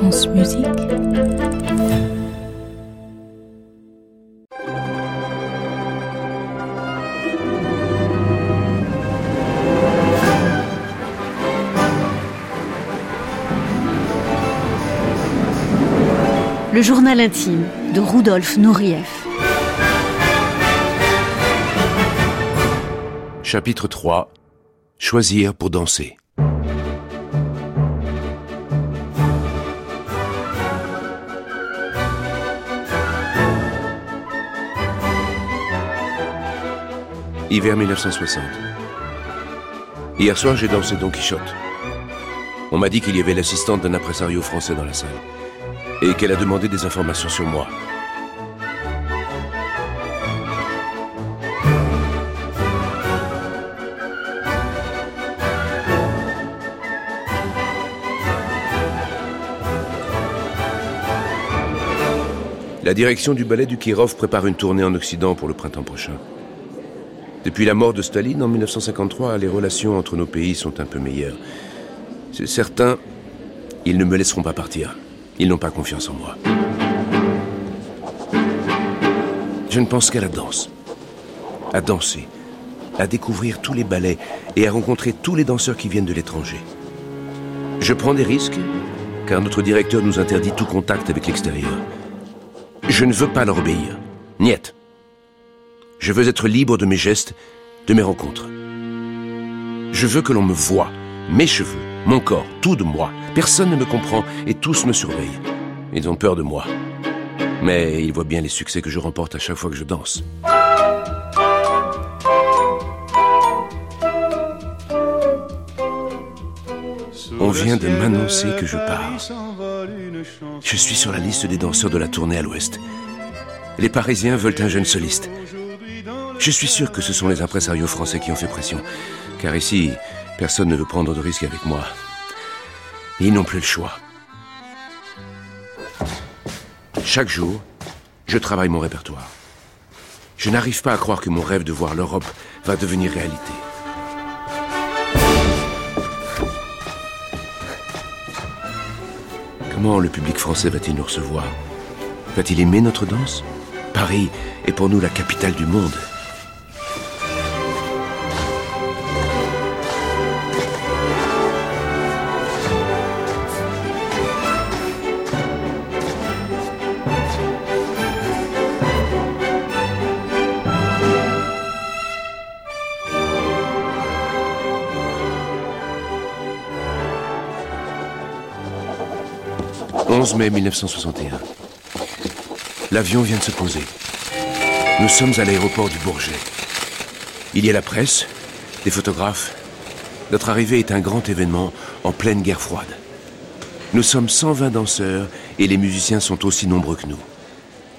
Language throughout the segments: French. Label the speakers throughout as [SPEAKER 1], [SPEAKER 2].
[SPEAKER 1] France Musique. Le journal intime de Rudolf Nureyev.
[SPEAKER 2] Chapitre 3 Choisir pour danser. Hiver 1960. Hier soir, j'ai dansé Don Quichotte. On m'a dit qu'il y avait l'assistante d'un impresario français dans la salle et qu'elle a demandé des informations sur moi. La direction du ballet du Kirov prépare une tournée en Occident pour le printemps prochain. Depuis la mort de Staline en 1953, les relations entre nos pays sont un peu meilleures. C'est certain, ils ne me laisseront pas partir. Ils n'ont pas confiance en moi. Je ne pense qu'à la danse. À danser. À découvrir tous les ballets et à rencontrer tous les danseurs qui viennent de l'étranger. Je prends des risques, car notre directeur nous interdit tout contact avec l'extérieur. Je ne veux pas leur obéir. Niet. Je veux être libre de mes gestes, de mes rencontres. Je veux que l'on me voie, mes cheveux, mon corps, tout de moi. Personne ne me comprend et tous me surveillent. Ils ont peur de moi. Mais ils voient bien les succès que je remporte à chaque fois que je danse. On vient de m'annoncer que je pars. Je suis sur la liste des danseurs de la tournée à l'ouest. Les Parisiens veulent un jeune soliste. Je suis sûr que ce sont les impresarios français qui ont fait pression. Car ici, personne ne veut prendre de risques avec moi. Ils n'ont plus le choix. Chaque jour, je travaille mon répertoire. Je n'arrive pas à croire que mon rêve de voir l'Europe va devenir réalité. Comment le public français va-t-il nous recevoir? Va-t-il aimer notre danse? Paris est pour nous la capitale du monde. « 11 mai 1961. L'avion vient de se poser. Nous sommes à l'aéroport du Bourget. Il y a la presse, des photographes. Notre arrivée est un grand événement en pleine guerre froide. Nous sommes 120 danseurs et les musiciens sont aussi nombreux que nous.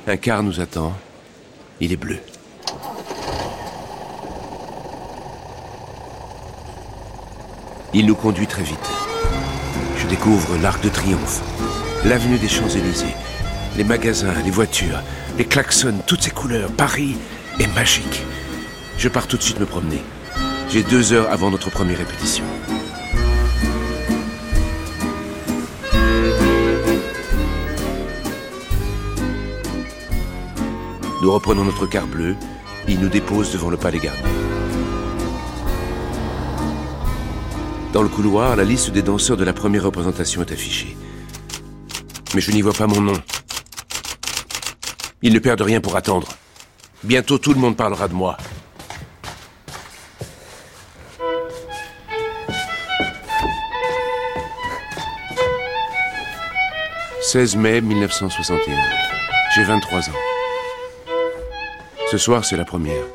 [SPEAKER 2] Un car nous attend. Il est bleu. Il nous conduit très vite. Je découvre l'Arc de Triomphe, l'avenue des Champs-Élysées, les magasins, les voitures, les klaxons, toutes ces couleurs. Paris est magique. Je pars tout de suite me promener. J'ai deux heures avant notre première répétition. Nous reprenons notre car bleu. Il nous dépose devant le palais Garnier. Dans le couloir, la liste des danseurs de la première représentation est affichée. Mais je n'y vois pas mon nom. Ils ne perdent rien pour attendre. Bientôt tout le monde parlera de moi. « 16 mai 1961. J'ai 23 ans. Ce soir, c'est la première.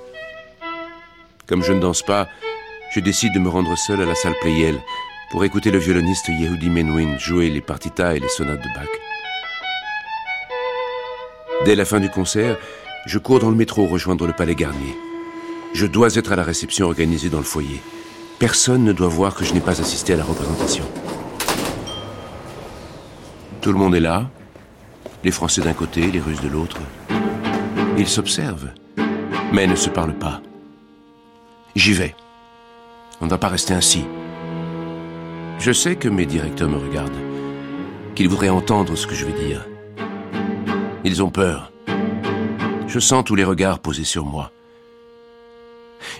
[SPEAKER 2] Comme je ne danse pas, je décide de me rendre seul à la salle Playel pour écouter le violoniste Yehudi Menuhin jouer les partitas et les sonates de Bach. Dès la fin du concert, je cours dans le métro rejoindre le palais Garnier. Je dois être à la réception organisée dans le foyer. Personne ne doit voir que je n'ai pas assisté à la représentation. Tout le monde est là, les Français d'un côté, les Russes de l'autre. Ils s'observent, mais ne se parlent pas. J'y vais. On ne va pas rester ainsi. Je sais que mes directeurs me regardent. qu'ils voudraient entendre ce que je vais dire. Ils ont peur. Je sens tous les regards posés sur moi.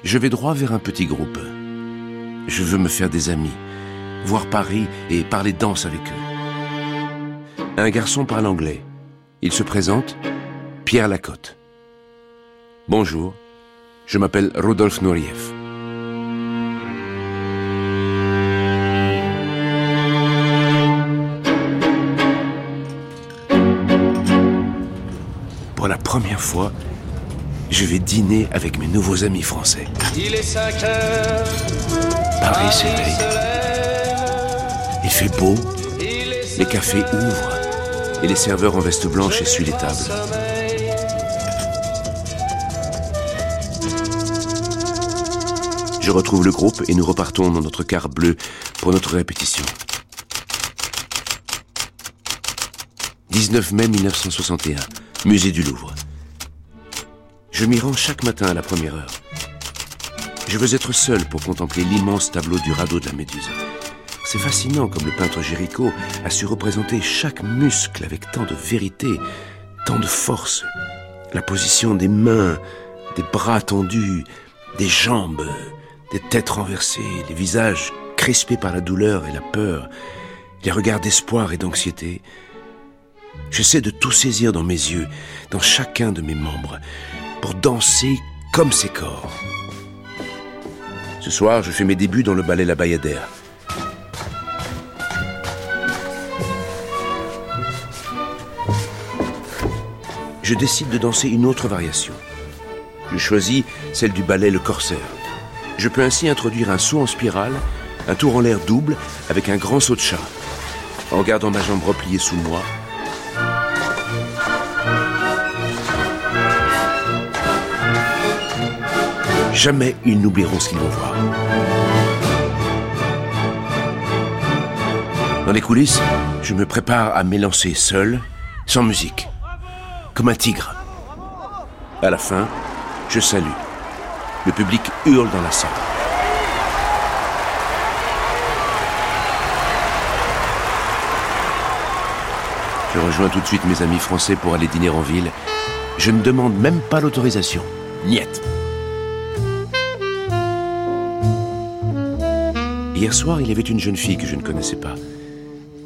[SPEAKER 2] Je vais droit vers un petit groupe. Je veux me faire des amis, voir Paris et parler danse avec eux. Un garçon parle anglais. Il se présente, Pierre Lacotte. Bonjour, je m'appelle Rodolphe Nourieff. Première fois, je vais dîner avec mes nouveaux amis français. Il est 5 heures. Paris s'éveille. Il fait beau. Les cafés ouvrent. Et les serveurs en veste blanche essuient les tables. Je retrouve le groupe et nous repartons dans notre car bleu pour notre répétition. 19 mai 1961, musée du Louvre. Je m'y rends chaque matin à la première heure. Je veux être seul pour contempler l'immense tableau du radeau de la Méduse. C'est fascinant comme le peintre Géricault a su représenter chaque muscle avec tant de vérité, tant de force. La position des mains, des bras tendus, des jambes, des têtes renversées, les visages crispés par la douleur et la peur, les regards d'espoir et d'anxiété. J'essaie de tout saisir dans mes yeux, dans chacun de mes membres pour danser comme ses corps. Ce soir, je fais mes débuts dans le ballet La Bayadère. Je décide de danser une autre variation. Je choisis celle du ballet Le Corsaire. Je peux ainsi introduire un saut en spirale, un tour en l'air double avec un grand saut de chat. En gardant ma jambe repliée sous moi, Jamais ils n'oublieront ce qu'ils vont voir. Dans les coulisses, je me prépare à m'élancer seul, sans musique, comme un tigre. À la fin, je salue. Le public hurle dans la salle. Je rejoins tout de suite mes amis français pour aller dîner en ville. Je ne demande même pas l'autorisation. Niette. Hier soir, il y avait une jeune fille que je ne connaissais pas.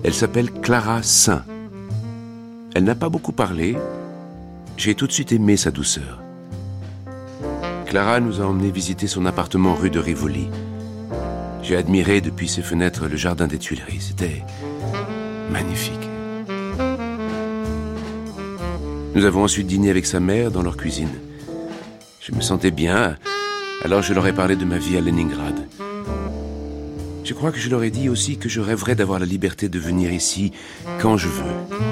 [SPEAKER 2] Elle s'appelle Clara Saint. Elle n'a pas beaucoup parlé. J'ai tout de suite aimé sa douceur. Clara nous a emmenés visiter son appartement rue de Rivoli. J'ai admiré depuis ses fenêtres le jardin des Tuileries. C'était magnifique. Nous avons ensuite dîné avec sa mère dans leur cuisine. Je me sentais bien, alors je leur ai parlé de ma vie à Leningrad. Je crois que je leur ai dit aussi que je rêverais d'avoir la liberté de venir ici quand je veux.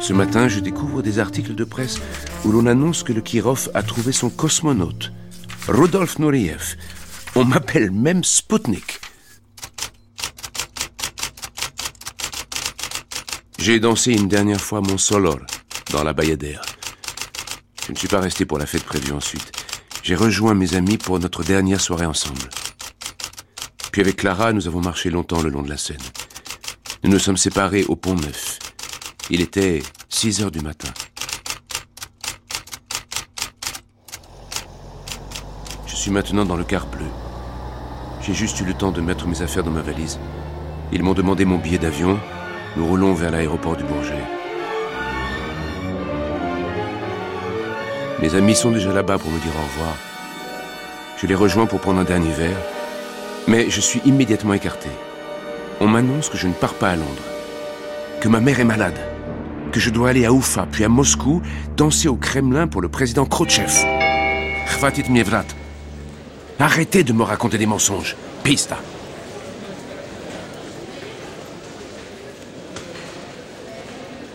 [SPEAKER 2] Ce matin, je découvre des articles de presse où l'on annonce que le Kirov a trouvé son cosmonaute, Rudolf Nureyev. On m'appelle même Sputnik. J'ai dansé une dernière fois mon solor dans la Bayadère. Je ne suis pas resté pour la fête prévue ensuite. J'ai rejoint mes amis pour notre dernière soirée ensemble. Puis avec Clara, nous avons marché longtemps le long de la Seine. Nous nous sommes séparés au Pont Neuf. Il était 6 heures du matin. Je suis maintenant dans le car bleu. J'ai juste eu le temps de mettre mes affaires dans ma valise. Ils m'ont demandé mon billet d'avion. Nous roulons vers l'aéroport du Bourget. Mes amis sont déjà là-bas pour me dire au revoir. Je les rejoins pour prendre un dernier verre, mais je suis immédiatement écarté. On m'annonce que je ne pars pas à Londres, que ma mère est malade, que je dois aller à Oufa, puis à Moscou, danser au Kremlin pour le président Khrouchtchev. Khvatit mievrat. Arrêtez de me raconter des mensonges. Pista.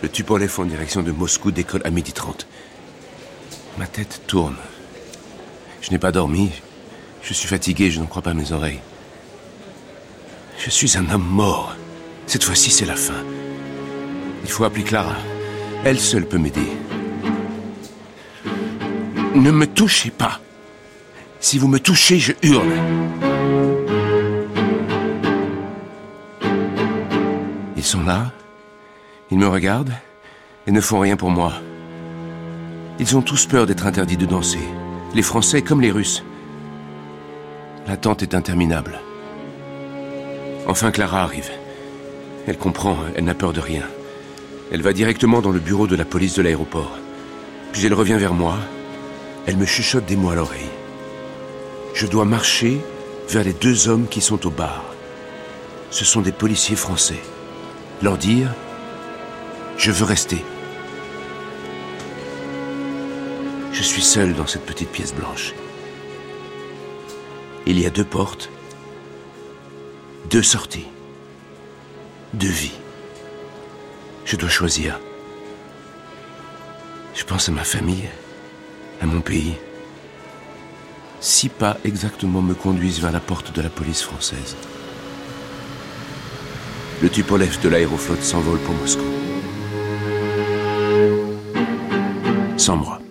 [SPEAKER 2] Le Tupolev en direction de Moscou décolle à midi 30. Ma tête tourne. Je n'ai pas dormi. Je suis fatigué, je n'en crois pas mes oreilles. Je suis un homme mort. Cette fois-ci, c'est la fin. Il faut appeler Clara. Elle seule peut m'aider. Ne me touchez pas. Si vous me touchez, je hurle. Ils sont là, ils me regardent et ne font rien pour moi. Ils ont tous peur d'être interdits de danser, les Français comme les Russes. L'attente est interminable. Enfin, Clara arrive. Elle comprend, elle n'a peur de rien. Elle va directement dans le bureau de la police de l'aéroport. Puis elle revient vers moi. Elle me chuchote des mots à l'oreille. Je dois marcher vers les deux hommes qui sont au bar. Ce sont des policiers français. Leur dire, je veux rester. Suis seul dans cette petite pièce blanche. Il y a deux portes, deux sorties, deux vies. Je dois choisir. Je pense à ma famille, à mon pays. Six pas exactement me conduisent vers la porte de la police française. Le Tupolev de l'aéroflotte s'envole pour Moscou. Sans moi.